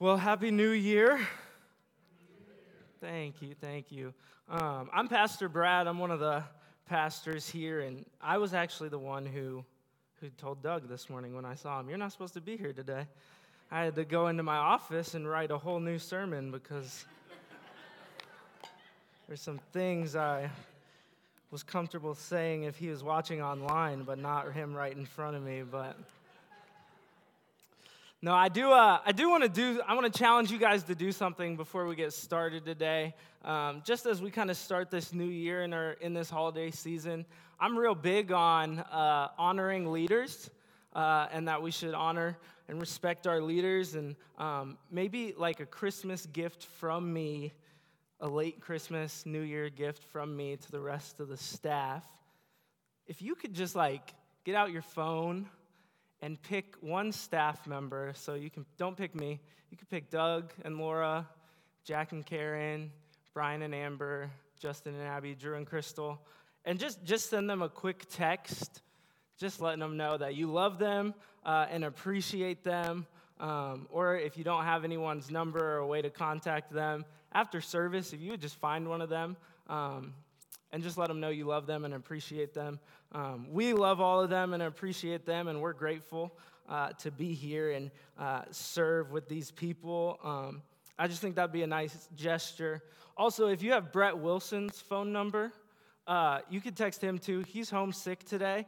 Well, Happy New Year. Thank you, thank you. Um, I'm Pastor Brad. I'm one of the pastors here, and I was actually the one who, who told Doug this morning when I saw him, You're not supposed to be here today. I had to go into my office and write a whole new sermon because there's some things I was comfortable saying if he was watching online, but not him right in front of me. But no, I do. Uh, I do want to do. I want to challenge you guys to do something before we get started today. Um, just as we kind of start this new year in our in this holiday season, I'm real big on uh, honoring leaders, uh, and that we should honor and respect our leaders. And um, maybe like a Christmas gift from me, a late Christmas, New Year gift from me to the rest of the staff. If you could just like get out your phone and pick one staff member. So you can don't pick me. You can pick Doug and Laura, Jack and Karen, Brian and Amber, Justin and Abby, Drew and Crystal, and just just send them a quick text, just letting them know that you love them uh, and appreciate them. Um, or if you don't have anyone's number or a way to contact them after service, if you would just find one of them um, and just let them know you love them and appreciate them. Um, we love all of them and appreciate them, and we're grateful uh, to be here and uh, serve with these people. Um, I just think that'd be a nice gesture. Also, if you have Brett Wilson's phone number, uh, you could text him too. He's homesick today.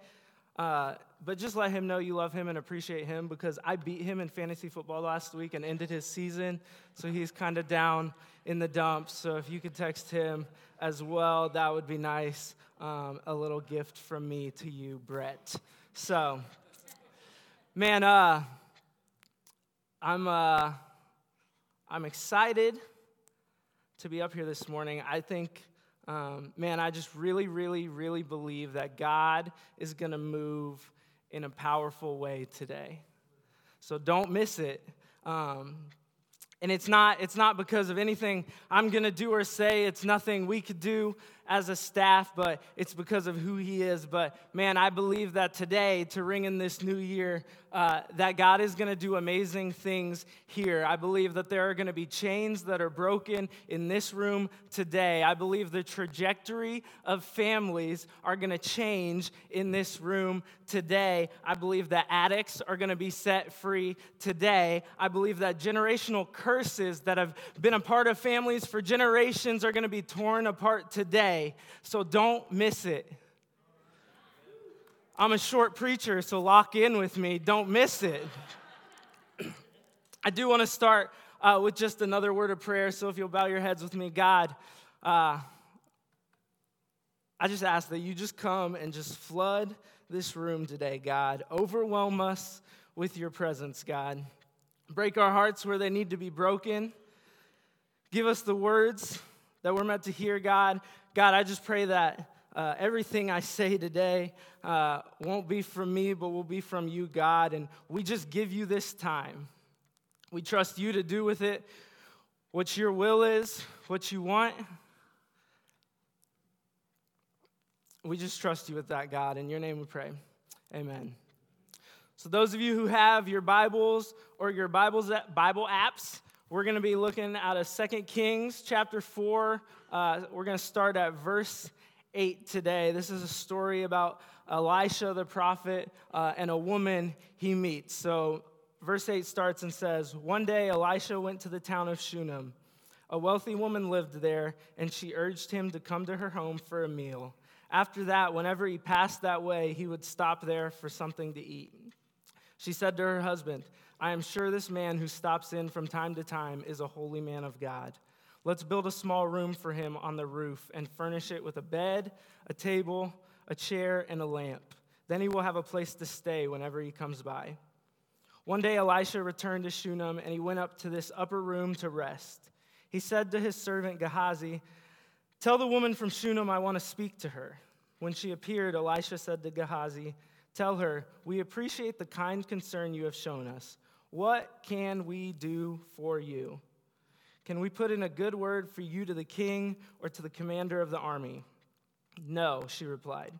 But just let him know you love him and appreciate him because I beat him in fantasy football last week and ended his season. So he's kind of down in the dumps. So if you could text him as well, that would be nice um, a little gift from me to you, Brett. So, man, uh, I'm, uh, I'm excited to be up here this morning. I think, um, man, I just really, really, really believe that God is going to move in a powerful way today. So don't miss it. Um, and it's not, it's not because of anything I'm going to do or say. It's nothing we could do as a staff, but it's because of who he is. But man, I believe that today, to ring in this new year, uh, that God is going to do amazing things here. I believe that there are going to be chains that are broken in this room today. I believe the trajectory of families are going to change in this room today. I believe that addicts are going to be set free today. I believe that generational curses that have been a part of families for generations are going to be torn apart today so don't miss it. I'm a short preacher, so lock in with me. Don't miss it. I do want to start uh, with just another word of prayer. So if you'll bow your heads with me, God, uh, I just ask that you just come and just flood this room today, God. Overwhelm us with your presence, God. Break our hearts where they need to be broken. Give us the words that we're meant to hear, God. God, I just pray that uh, everything I say today uh, won't be from me, but will be from you, God. And we just give you this time. We trust you to do with it what your will is, what you want. We just trust you with that, God. In your name we pray. Amen. So, those of you who have your Bibles or your Bibles, Bible apps, we're going to be looking at a Second Kings chapter 4. Uh, we're going to start at verse 8 today. This is a story about Elisha the prophet uh, and a woman he meets. So, verse 8 starts and says One day Elisha went to the town of Shunem. A wealthy woman lived there, and she urged him to come to her home for a meal. After that, whenever he passed that way, he would stop there for something to eat. She said to her husband, I am sure this man who stops in from time to time is a holy man of God. Let's build a small room for him on the roof and furnish it with a bed, a table, a chair, and a lamp. Then he will have a place to stay whenever he comes by. One day Elisha returned to Shunem, and he went up to this upper room to rest. He said to his servant Gehazi, Tell the woman from Shunem I want to speak to her. When she appeared, Elisha said to Gehazi, Tell her, We appreciate the kind concern you have shown us. What can we do for you? Can we put in a good word for you to the king or to the commander of the army? No, she replied.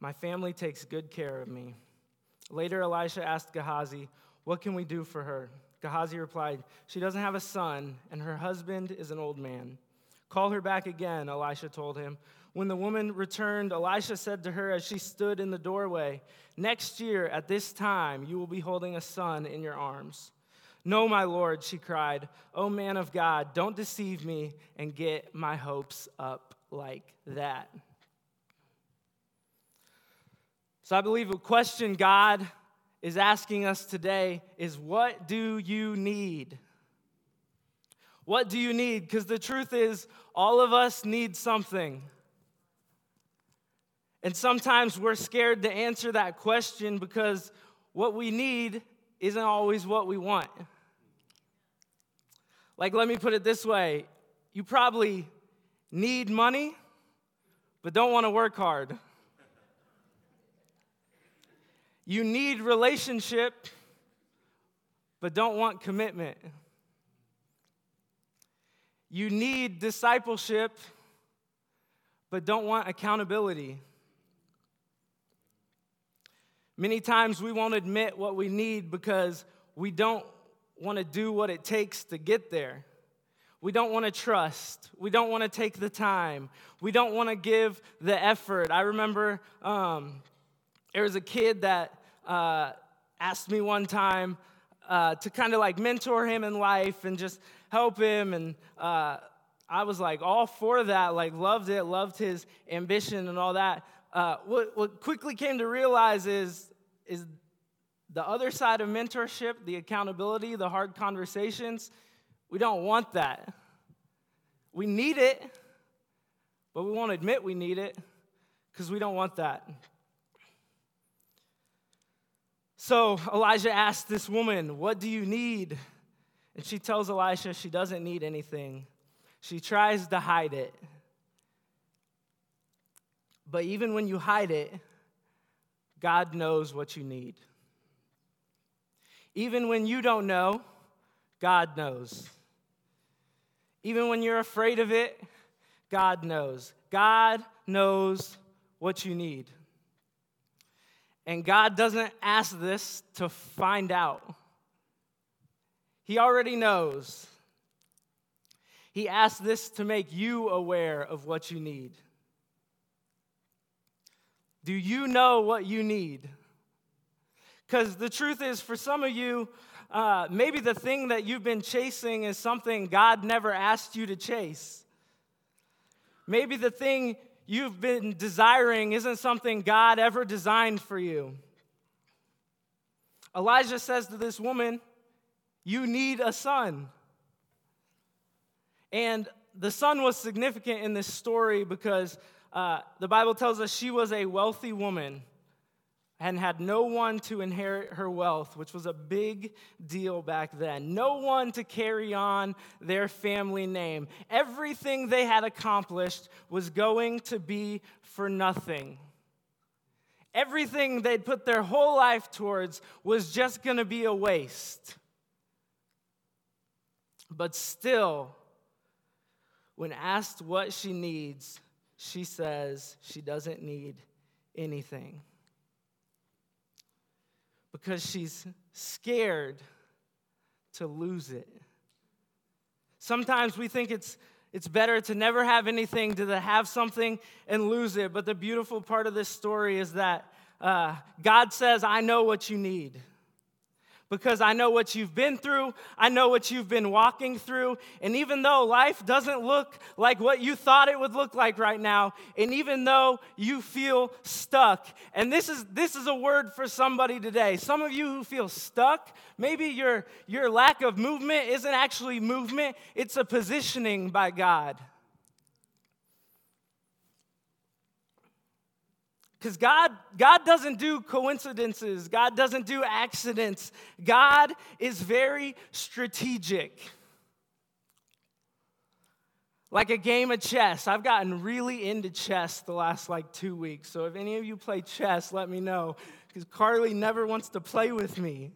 My family takes good care of me. Later, Elisha asked Gehazi, What can we do for her? Gehazi replied, She doesn't have a son, and her husband is an old man. Call her back again, Elisha told him. When the woman returned, Elisha said to her as she stood in the doorway, Next year, at this time, you will be holding a son in your arms. No, my Lord, she cried. O man of God, don't deceive me and get my hopes up like that. So I believe a question God is asking us today is what do you need? What do you need? Because the truth is, all of us need something. And sometimes we're scared to answer that question because what we need isn't always what we want. Like, let me put it this way you probably need money, but don't want to work hard. You need relationship, but don't want commitment. You need discipleship, but don't want accountability. Many times we won't admit what we need because we don't want to do what it takes to get there. We don't want to trust. We don't want to take the time. We don't want to give the effort. I remember um, there was a kid that uh, asked me one time uh, to kind of like mentor him in life and just help him. And uh, I was like all for that, like loved it, loved his ambition and all that. Uh, what, what quickly came to realize is, is the other side of mentorship, the accountability, the hard conversations, we don't want that. We need it, but we won't admit we need it because we don't want that. So Elijah asked this woman, What do you need? And she tells Elisha she doesn't need anything. She tries to hide it. But even when you hide it, God knows what you need. Even when you don't know, God knows. Even when you're afraid of it, God knows. God knows what you need. And God doesn't ask this to find out, He already knows. He asks this to make you aware of what you need. Do you know what you need? Because the truth is, for some of you, uh, maybe the thing that you've been chasing is something God never asked you to chase. Maybe the thing you've been desiring isn't something God ever designed for you. Elijah says to this woman, You need a son. And the son was significant in this story because uh, the Bible tells us she was a wealthy woman and had no one to inherit her wealth, which was a big deal back then. No one to carry on their family name. Everything they had accomplished was going to be for nothing. Everything they'd put their whole life towards was just going to be a waste. But still, when asked what she needs, she says she doesn't need anything because she's scared to lose it. Sometimes we think it's, it's better to never have anything than to have something and lose it. But the beautiful part of this story is that uh, God says, I know what you need because I know what you've been through. I know what you've been walking through. And even though life doesn't look like what you thought it would look like right now, and even though you feel stuck, and this is, this is a word for somebody today. Some of you who feel stuck, maybe your, your lack of movement isn't actually movement, it's a positioning by God. Because God, God doesn't do coincidences, God doesn't do accidents. God is very strategic. Like a game of chess. I've gotten really into chess the last like two weeks. So if any of you play chess, let me know. Because Carly never wants to play with me.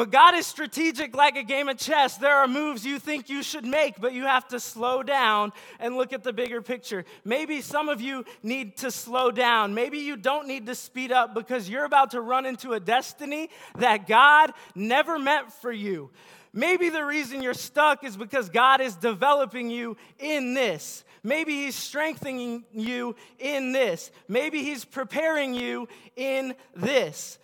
But God is strategic like a game of chess. There are moves you think you should make, but you have to slow down and look at the bigger picture. Maybe some of you need to slow down. Maybe you don't need to speed up because you're about to run into a destiny that God never meant for you. Maybe the reason you're stuck is because God is developing you in this. Maybe He's strengthening you in this. Maybe He's preparing you in this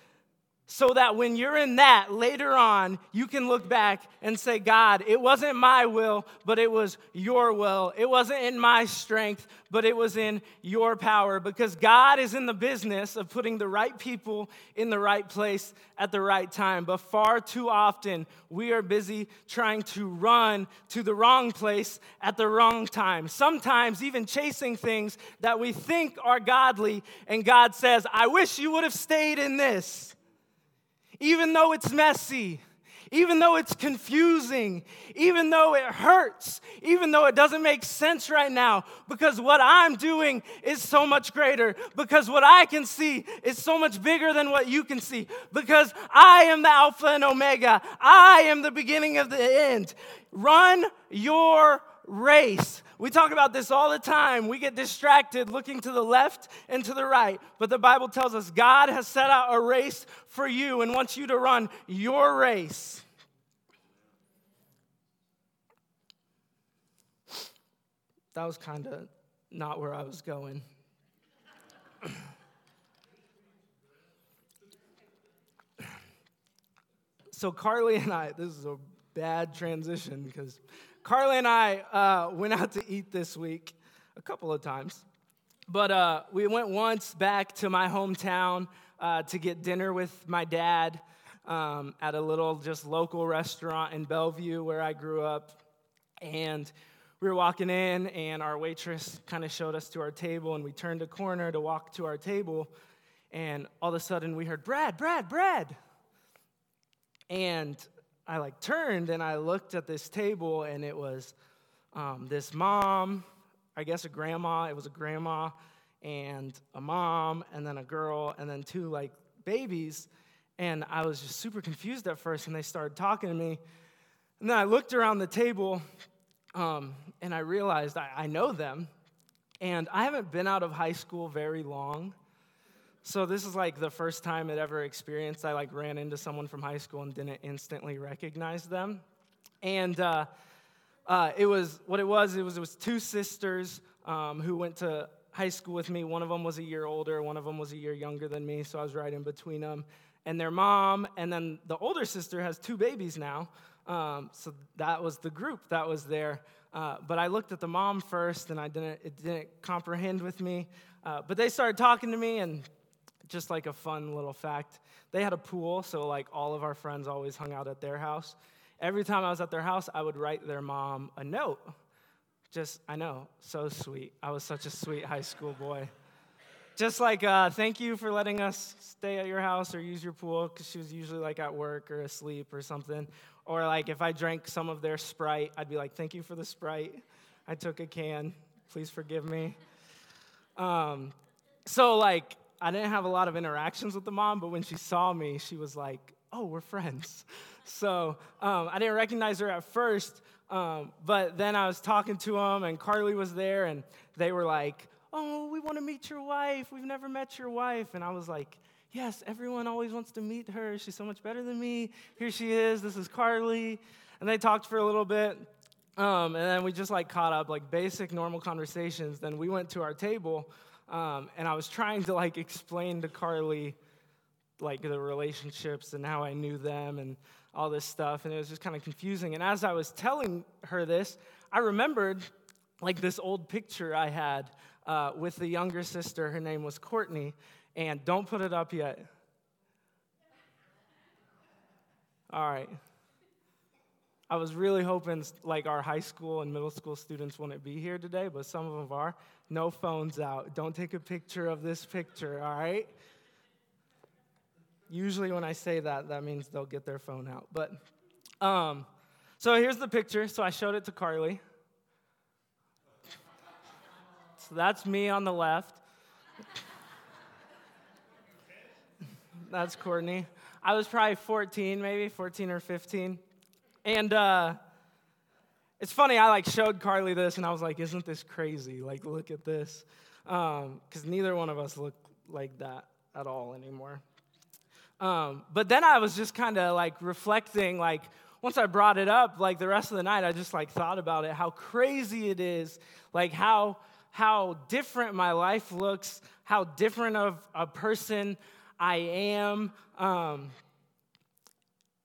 so that when you're in that later on, you can look back and say, God, it wasn't my will, but it was your will. It wasn't in my strength, but it was in your power. Because God is in the business of putting the right people in the right place at the right time. But far too often, we are busy trying to run to the wrong place at the wrong time. Sometimes even chasing things that we think are godly, and God says, I wish you would have stayed in this even though it's messy, even though it's confusing, even though it hurts, even though it doesn't make sense right now, because what I'm doing is so much greater, because what I can see is so much bigger than what you can see, because I am the Alpha and Omega, I am the beginning of the end. Run your race. We talk about this all the time. We get distracted looking to the left and to the right. But the Bible tells us God has set out a race for you and wants you to run your race. That was kind of not where I was going. so, Carly and I, this is a bad transition because Carly and I uh, went out to eat this week a couple of times. But uh, we went once back to my hometown uh, to get dinner with my dad um, at a little just local restaurant in Bellevue where I grew up. And we were walking in, and our waitress kind of showed us to our table, and we turned a corner to walk to our table. And all of a sudden, we heard, Brad, Brad, Brad. And I like turned and I looked at this table and it was um, this mom, I guess a grandma, it was a grandma and a mom and then a girl and then two like babies. And I was just super confused at first and they started talking to me. And then I looked around the table um, and I realized I, I know them. And I haven't been out of high school very long. So this is like the first time it ever experienced. I like ran into someone from high school and didn't instantly recognize them, and uh, uh, it was what it was. It was it was two sisters um, who went to high school with me. One of them was a year older. One of them was a year younger than me. So I was right in between them. And their mom, and then the older sister has two babies now. Um, so that was the group that was there. Uh, but I looked at the mom first, and I didn't. It didn't comprehend with me. Uh, but they started talking to me, and just like a fun little fact, they had a pool, so like all of our friends always hung out at their house. Every time I was at their house, I would write their mom a note. Just, I know, so sweet. I was such a sweet high school boy. Just like, uh, thank you for letting us stay at your house or use your pool, because she was usually like at work or asleep or something. Or like if I drank some of their Sprite, I'd be like, thank you for the Sprite. I took a can. Please forgive me. Um, so, like, I didn't have a lot of interactions with the mom, but when she saw me, she was like, oh, we're friends. So um, I didn't recognize her at first, um, but then I was talking to them, and Carly was there, and they were like, oh, we want to meet your wife. We've never met your wife. And I was like, yes, everyone always wants to meet her. She's so much better than me. Here she is. This is Carly. And they talked for a little bit. Um, and then we just like caught up, like basic normal conversations. Then we went to our table um, and I was trying to like explain to Carly like the relationships and how I knew them and all this stuff. And it was just kind of confusing. And as I was telling her this, I remembered like this old picture I had uh, with the younger sister. Her name was Courtney. And don't put it up yet. All right. I was really hoping like our high school and middle school students wouldn't be here today, but some of them are. No phones out. Don't take a picture of this picture, all right? Usually when I say that, that means they'll get their phone out. But um, so here's the picture. So I showed it to Carly. So that's me on the left. That's Courtney. I was probably 14, maybe 14 or 15. And uh, it's funny, I like showed Carly this and I was like, isn't this crazy? Like, look at this. Because um, neither one of us look like that at all anymore. Um, but then I was just kind of like reflecting, like, once I brought it up, like the rest of the night, I just like thought about it, how crazy it is, like how how different my life looks, how different of a person I am. Um,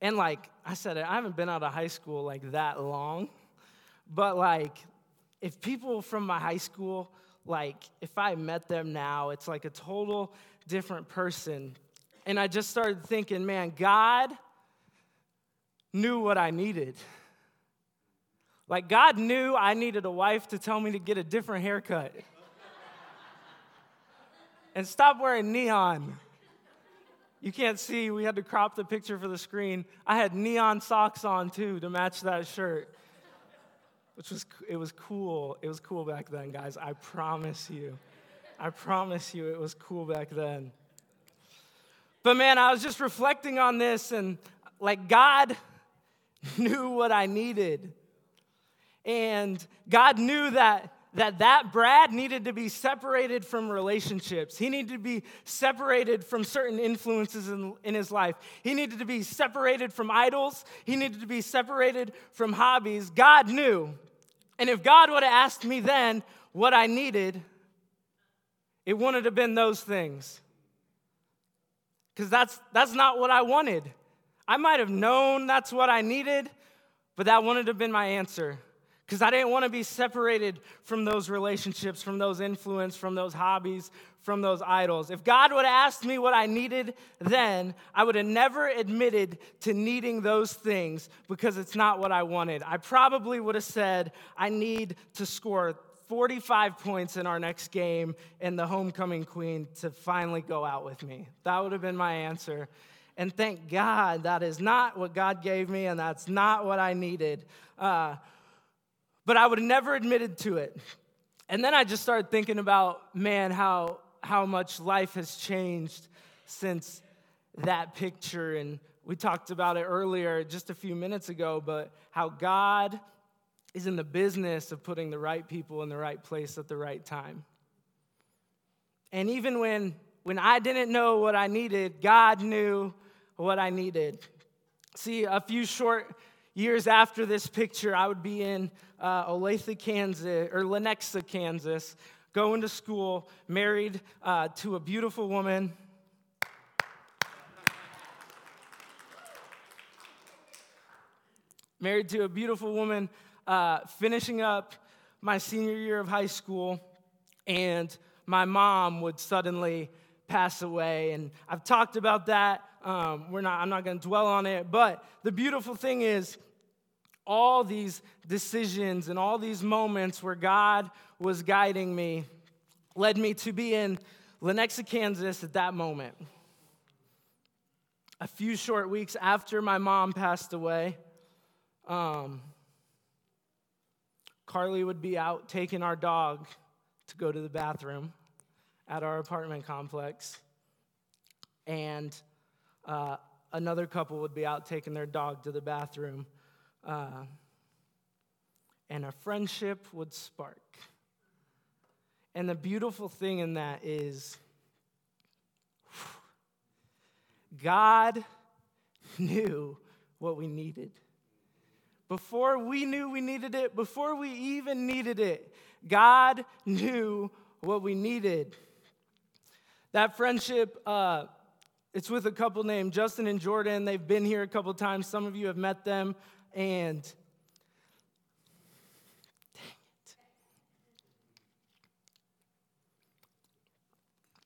and like I said, I haven't been out of high school like that long, but like if people from my high school, like if I met them now, it's like a total different person. And I just started thinking, man, God knew what I needed. Like, God knew I needed a wife to tell me to get a different haircut and stop wearing neon. You can't see, we had to crop the picture for the screen. I had neon socks on too to match that shirt. Which was it was cool. It was cool back then, guys. I promise you. I promise you it was cool back then. But man, I was just reflecting on this and like God knew what I needed. And God knew that that that Brad needed to be separated from relationships. He needed to be separated from certain influences in, in his life. He needed to be separated from idols. He needed to be separated from hobbies. God knew. And if God would have asked me then what I needed, it wouldn't have been those things. Because that's, that's not what I wanted. I might have known that's what I needed, but that wouldn't have been my answer because I didn't want to be separated from those relationships, from those influence, from those hobbies, from those idols. If God would have asked me what I needed then, I would have never admitted to needing those things because it's not what I wanted. I probably would have said, I need to score 45 points in our next game and the homecoming queen to finally go out with me. That would have been my answer. And thank God that is not what God gave me, and that's not what I needed. Uh, but I would have never admitted to it. And then I just started thinking about, man, how, how much life has changed since that picture. And we talked about it earlier, just a few minutes ago, but how God is in the business of putting the right people in the right place at the right time. And even when, when I didn't know what I needed, God knew what I needed. See, a few short years after this picture, I would be in uh, Olathe, Kansas, or Lenexa, Kansas, going to school, married uh, to a beautiful woman. married to a beautiful woman, uh, finishing up my senior year of high school, and my mom would suddenly pass away. And I've talked about that um, we're not, I'm not going to dwell on it. But the beautiful thing is, all these decisions and all these moments where God was guiding me led me to be in Lenexa, Kansas at that moment. A few short weeks after my mom passed away, um, Carly would be out taking our dog to go to the bathroom at our apartment complex. And uh, another couple would be out taking their dog to the bathroom, uh, and a friendship would spark. And the beautiful thing in that is God knew what we needed. Before we knew we needed it, before we even needed it, God knew what we needed. That friendship, uh, it's with a couple named Justin and Jordan. They've been here a couple times. Some of you have met them. And dang it.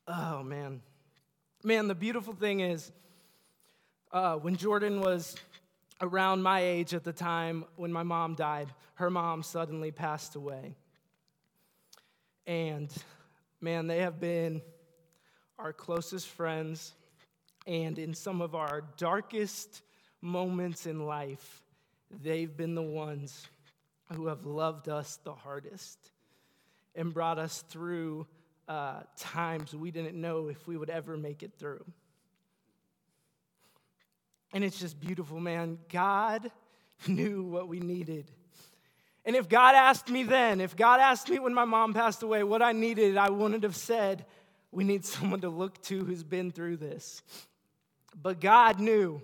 Oh, man. Man, the beautiful thing is uh, when Jordan was around my age at the time when my mom died, her mom suddenly passed away. And man, they have been our closest friends and in some of our darkest moments in life, they've been the ones who have loved us the hardest and brought us through uh, times we didn't know if we would ever make it through. And it's just beautiful, man. God knew what we needed. And if God asked me then, if God asked me when my mom passed away what I needed, I wouldn't have said, We need someone to look to who's been through this. But God knew.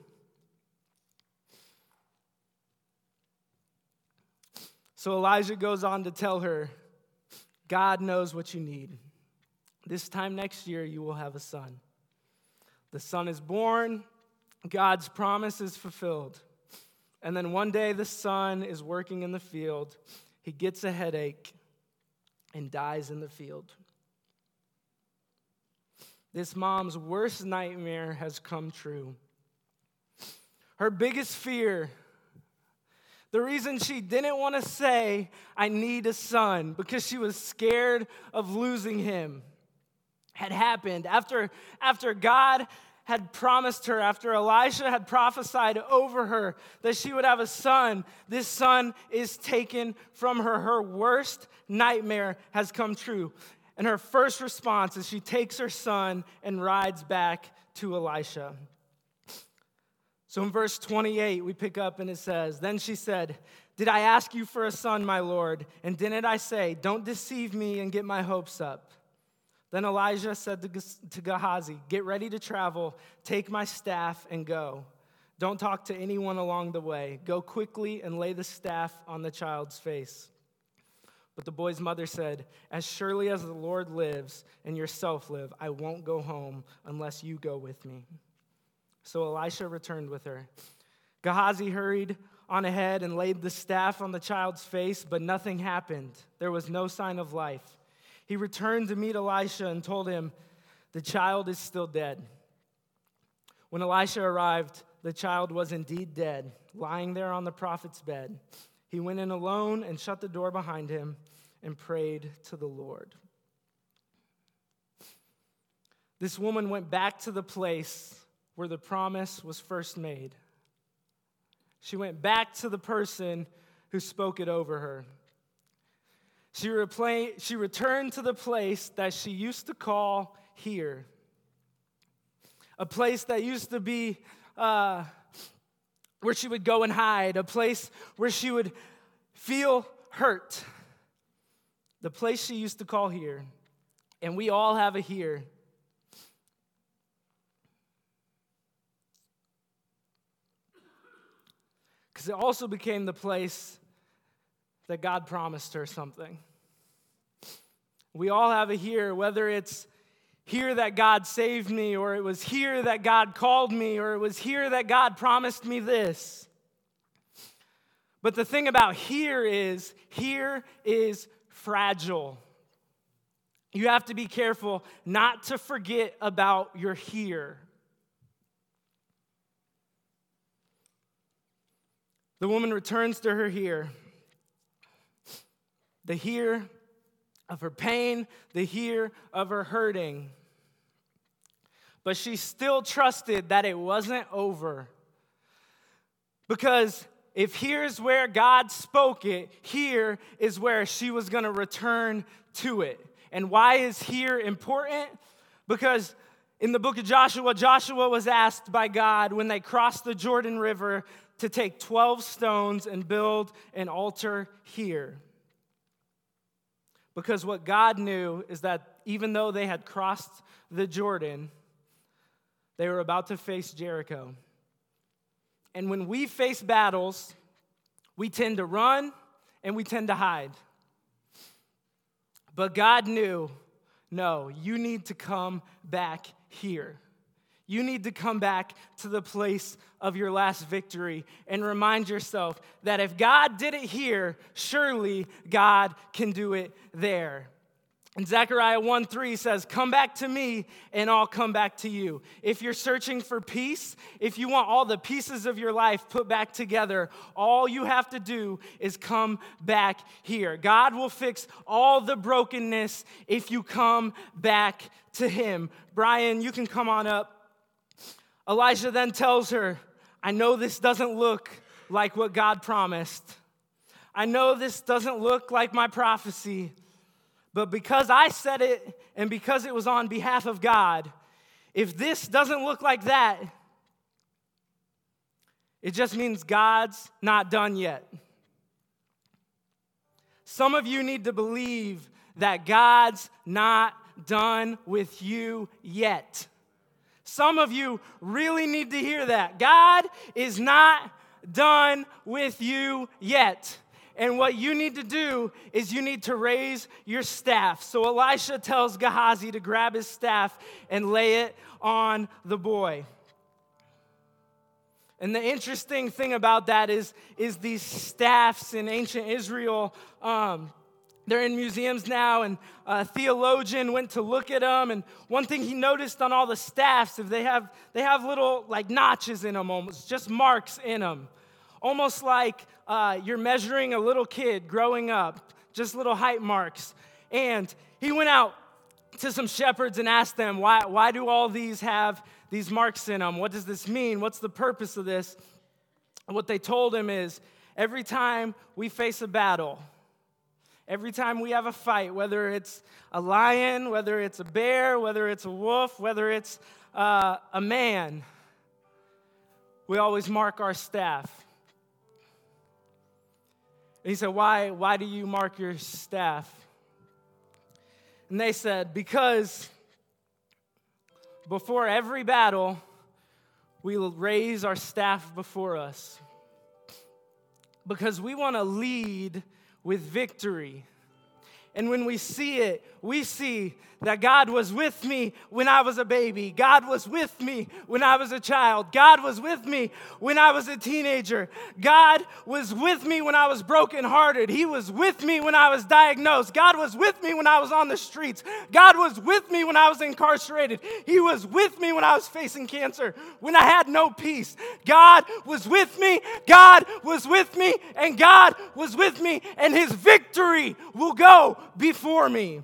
So Elijah goes on to tell her, God knows what you need. This time next year, you will have a son. The son is born, God's promise is fulfilled. And then one day the son is working in the field. He gets a headache and dies in the field. This mom's worst nightmare has come true. Her biggest fear, the reason she didn't want to say, I need a son, because she was scared of losing him, had happened after, after God had promised her, after Elisha had prophesied over her that she would have a son, this son is taken from her. Her worst nightmare has come true. And her first response is she takes her son and rides back to Elisha. So in verse 28, we pick up and it says, Then she said, Did I ask you for a son, my Lord? And didn't I say, Don't deceive me and get my hopes up? Then Elijah said to Gehazi, Get ready to travel, take my staff, and go. Don't talk to anyone along the way. Go quickly and lay the staff on the child's face. But the boy's mother said, As surely as the Lord lives and yourself live, I won't go home unless you go with me. So Elisha returned with her. Gehazi hurried on ahead and laid the staff on the child's face, but nothing happened. There was no sign of life. He returned to meet Elisha and told him, The child is still dead. When Elisha arrived, the child was indeed dead, lying there on the prophet's bed. He went in alone and shut the door behind him and prayed to the Lord. This woman went back to the place where the promise was first made. She went back to the person who spoke it over her. She, replay, she returned to the place that she used to call here, a place that used to be uh, where she would go and hide, a place where she would feel hurt, the place she used to call here. And we all have a here. Because it also became the place that God promised her something. We all have a here, whether it's here that God saved me, or it was here that God called me, or it was here that God promised me this. But the thing about here is, here is fragile. You have to be careful not to forget about your here. The woman returns to her here the here of her pain, the here of her hurting. But she still trusted that it wasn't over. Because if here's where God spoke it, here is where she was going to return to it. And why is here important? Because in the book of Joshua, Joshua was asked by God when they crossed the Jordan River to take 12 stones and build an altar here. Because what God knew is that even though they had crossed the Jordan, they were about to face Jericho. And when we face battles, we tend to run and we tend to hide. But God knew no, you need to come back here. You need to come back to the place of your last victory and remind yourself that if God did it here, surely God can do it there. And Zechariah 1 3 says, Come back to me, and I'll come back to you. If you're searching for peace, if you want all the pieces of your life put back together, all you have to do is come back here. God will fix all the brokenness if you come back to Him. Brian, you can come on up. Elijah then tells her, I know this doesn't look like what God promised. I know this doesn't look like my prophecy, but because I said it and because it was on behalf of God, if this doesn't look like that, It just means God's not done yet. Some of you need to believe that God's not done with you yet. Some of you really need to hear that. God is not done with you yet. And what you need to do is you need to raise your staff. So Elisha tells Gehazi to grab his staff and lay it on the boy. And the interesting thing about that is, is these staffs in ancient Israel, um, they're in museums now, and a theologian went to look at them. And one thing he noticed on all the staffs is they have, they have little like notches in them, almost just marks in them. Almost like uh, you're measuring a little kid growing up, just little height marks. And he went out to some shepherds and asked them, why, why do all these have these marks in them. What does this mean? What's the purpose of this? And what they told him is every time we face a battle, every time we have a fight, whether it's a lion, whether it's a bear, whether it's a wolf, whether it's uh, a man, we always mark our staff. And he said, why, why do you mark your staff? And they said, Because before every battle, we raise our staff before us because we want to lead with victory. And when we see it, we see that God was with me when I was a baby. God was with me when I was a child. God was with me when I was a teenager. God was with me when I was brokenhearted. He was with me when I was diagnosed. God was with me when I was on the streets. God was with me when I was incarcerated. He was with me when I was facing cancer, when I had no peace. God was with me. God was with me. And God was with me. And his victory will go before me.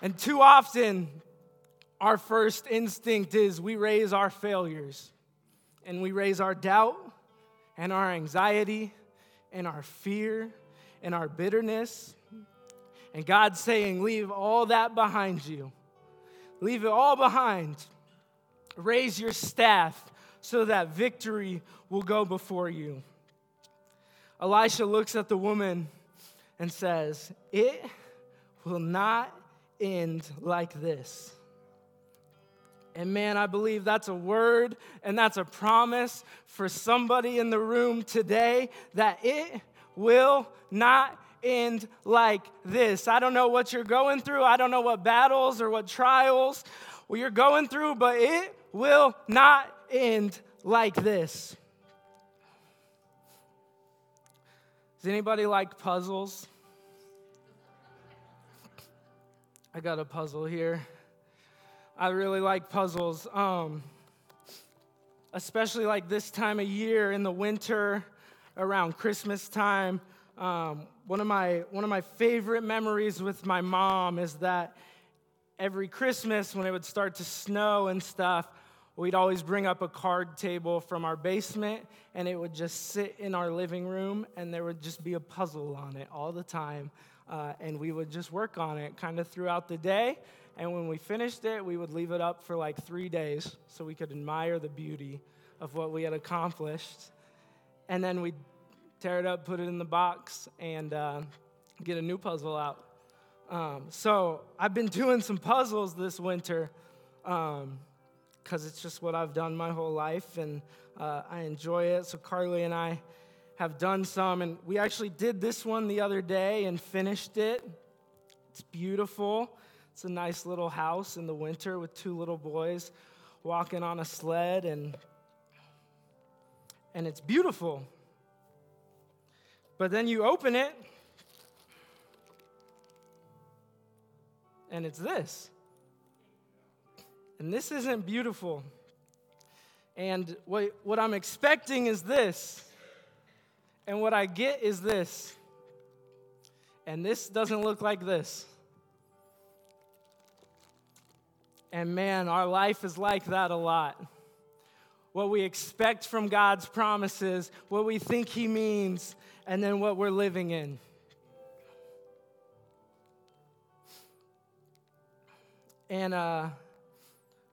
And too often, our first instinct is we raise our failures and we raise our doubt and our anxiety and our fear and our bitterness. And God's saying, Leave all that behind you. Leave it all behind. Raise your staff so that victory will go before you. Elisha looks at the woman and says, It will not end like this. And man, I believe that's a word and that's a promise for somebody in the room today that it will not end like this. I don't know what you're going through, I don't know what battles or what trials you're going through, but it will not end like this. Does anybody like puzzles? I got a puzzle here. I really like puzzles, um, especially like this time of year in the winter, around Christmas time. Um, one of my one of my favorite memories with my mom is that every Christmas when it would start to snow and stuff, we'd always bring up a card table from our basement and it would just sit in our living room and there would just be a puzzle on it all the time uh, and we would just work on it kind of throughout the day. And when we finished it, we would leave it up for like three days so we could admire the beauty of what we had accomplished. And then we'd tear it up, put it in the box, and uh, get a new puzzle out. Um, so I've been doing some puzzles this winter because um, it's just what I've done my whole life, and uh, I enjoy it. So Carly and I have done some, and we actually did this one the other day and finished it. It's beautiful. It's a nice little house in the winter with two little boys walking on a sled, and, and it's beautiful. But then you open it, and it's this. And this isn't beautiful. And what, what I'm expecting is this and what I get is this. And this doesn't look like this. And man, our life is like that a lot. What we expect from God's promises, what we think He means, and then what we're living in. And uh,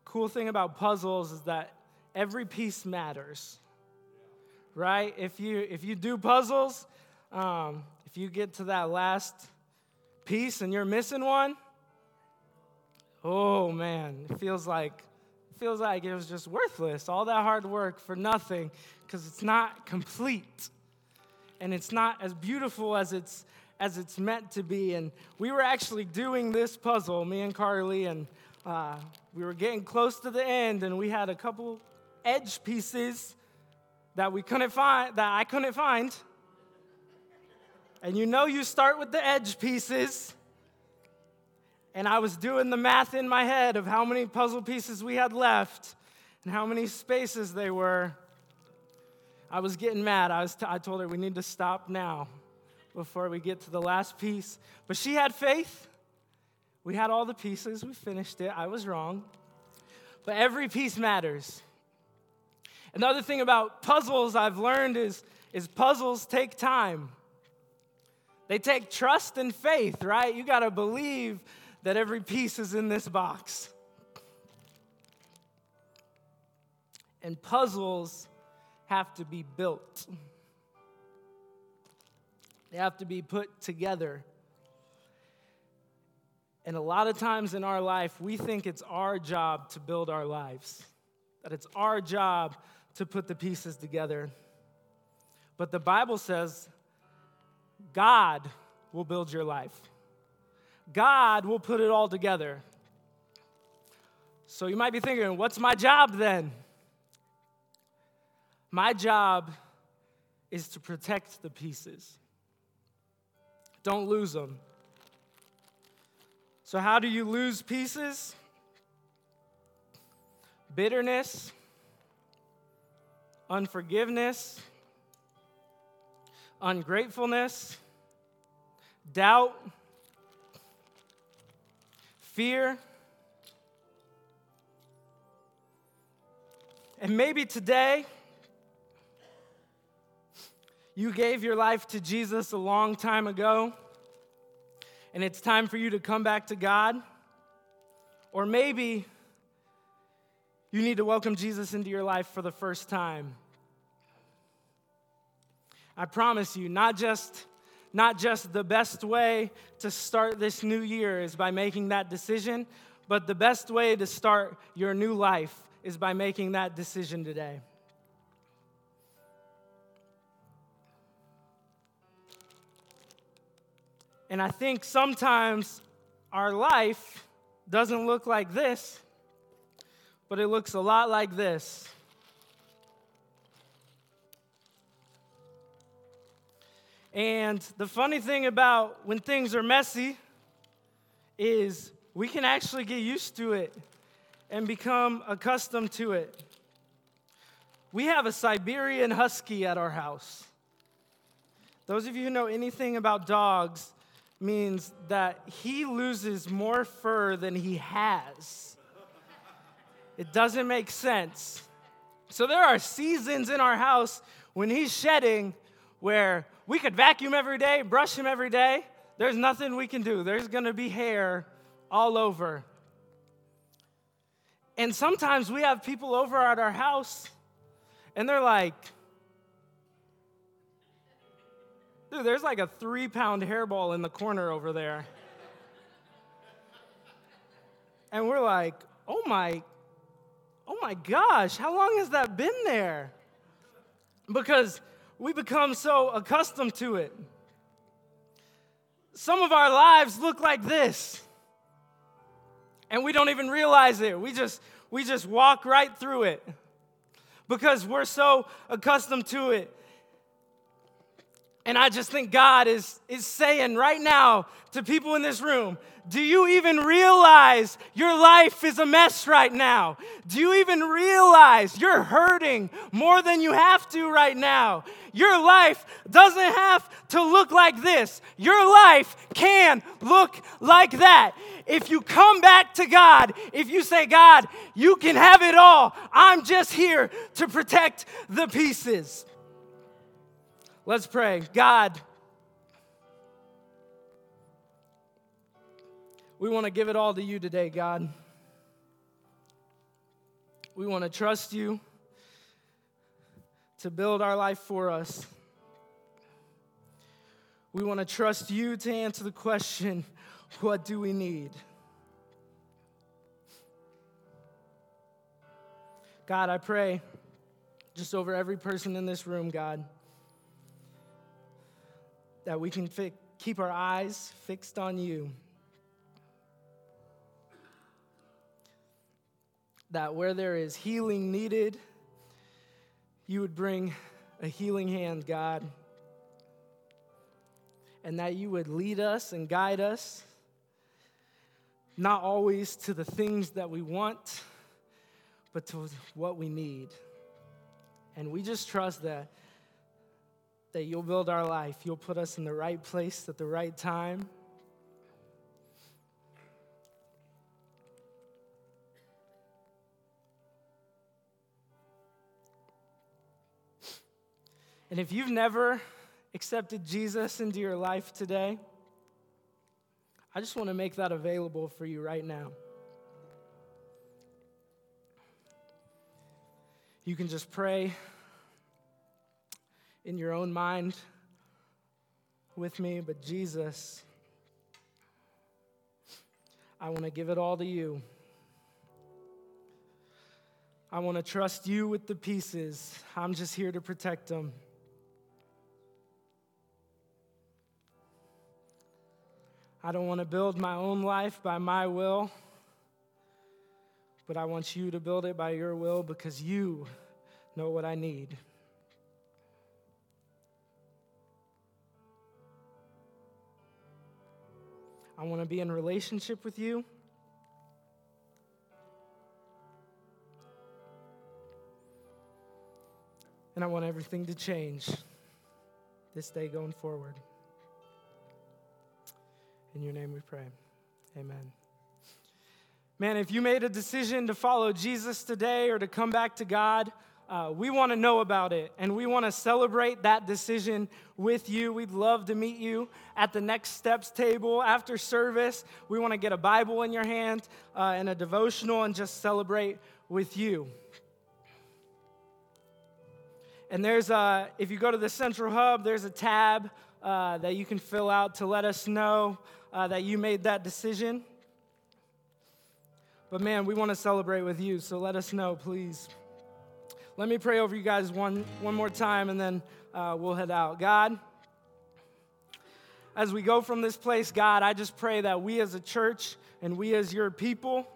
cool thing about puzzles is that every piece matters, right? If you if you do puzzles, um, if you get to that last piece and you're missing one, oh man, it feels like it feels like it was just worthless. All that hard work for nothing because it's not complete and it's not as beautiful as it's as it's meant to be. And we were actually doing this puzzle, me and Carly, and uh, we were getting close to the end, and we had a couple edge pieces that we couldn't find, that I couldn't find. And you know, you start with the edge pieces. And I was doing the math in my head of how many puzzle pieces we had left and how many spaces they were. I was getting mad. I, was t- I told her we need to stop now before we get to the last piece. But she had faith. We had all the pieces. We finished it. I was wrong. But every piece matters. Another thing about puzzles I've learned is, is puzzles take time. They take trust and faith, right? You got to believe that every piece is in this box. And puzzles have to be built. They have to be put together. And a lot of times in our life, we think it's our job to build our lives, that it's our job to put the pieces together. But the Bible says God will build your life, God will put it all together. So you might be thinking, what's my job then? My job is to protect the pieces. Don't lose them. So, how do you lose pieces? Bitterness, unforgiveness, ungratefulness, doubt, fear. And maybe today, you gave your life to Jesus a long time ago, and it's time for you to come back to God. Or maybe you need to welcome Jesus into your life for the first time. I promise you, not just not just the best way to start this new year is by making that decision, but the best way to start your new life is by making that decision today. And I think sometimes our life doesn't look like this, but it looks a lot like this. And the funny thing about when things are messy is we can actually get used to it and become accustomed to it. We have a Siberian Husky at our house. Those of you who know anything about dogs, means that he loses more fur than he has. It doesn't make sense. So there are seasons in our house when he's shedding where we could vacuum every day, brush him every day. There's nothing we can do. There's going to be hair all over. And sometimes we have people over at our house and they're like, Dude, there's like a three pound hairball in the corner over there. And we're like, oh my, oh my gosh, how long has that been there? Because we become so accustomed to it. Some of our lives look like this. And we don't even realize it. We just we just walk right through it because we're so accustomed to it. And I just think God is, is saying right now to people in this room do you even realize your life is a mess right now? Do you even realize you're hurting more than you have to right now? Your life doesn't have to look like this. Your life can look like that. If you come back to God, if you say, God, you can have it all, I'm just here to protect the pieces. Let's pray. God, we want to give it all to you today, God. We want to trust you to build our life for us. We want to trust you to answer the question what do we need? God, I pray just over every person in this room, God, that we can fi- keep our eyes fixed on you. That where there is healing needed, you would bring a healing hand, God. And that you would lead us and guide us, not always to the things that we want, but to what we need. And we just trust that that you'll build our life. You'll put us in the right place at the right time. And if you've never accepted Jesus into your life today, I just want to make that available for you right now. You can just pray in your own mind with me, but Jesus, I want to give it all to you. I want to trust you with the pieces. I'm just here to protect them. I don't want to build my own life by my will, but I want you to build it by your will because you know what I need. I want to be in relationship with you. And I want everything to change this day going forward. In your name we pray. Amen. Man, if you made a decision to follow Jesus today or to come back to God, uh, we want to know about it and we want to celebrate that decision with you. We'd love to meet you at the next steps table after service. We want to get a Bible in your hand uh, and a devotional and just celebrate with you. And there's a, if you go to the Central Hub, there's a tab uh, that you can fill out to let us know uh, that you made that decision. But man, we want to celebrate with you, so let us know, please. Let me pray over you guys one, one more time and then uh, we'll head out. God, as we go from this place, God, I just pray that we as a church and we as your people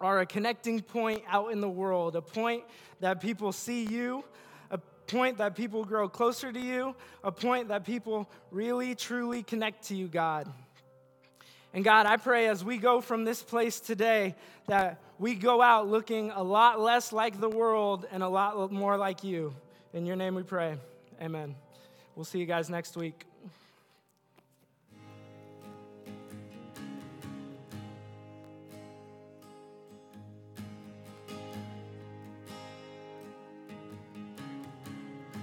are a connecting point out in the world, a point that people see you, a point that people grow closer to you, a point that people really, truly connect to you, God. And God, I pray as we go from this place today that we go out looking a lot less like the world and a lot more like you. In your name we pray. Amen. We'll see you guys next week.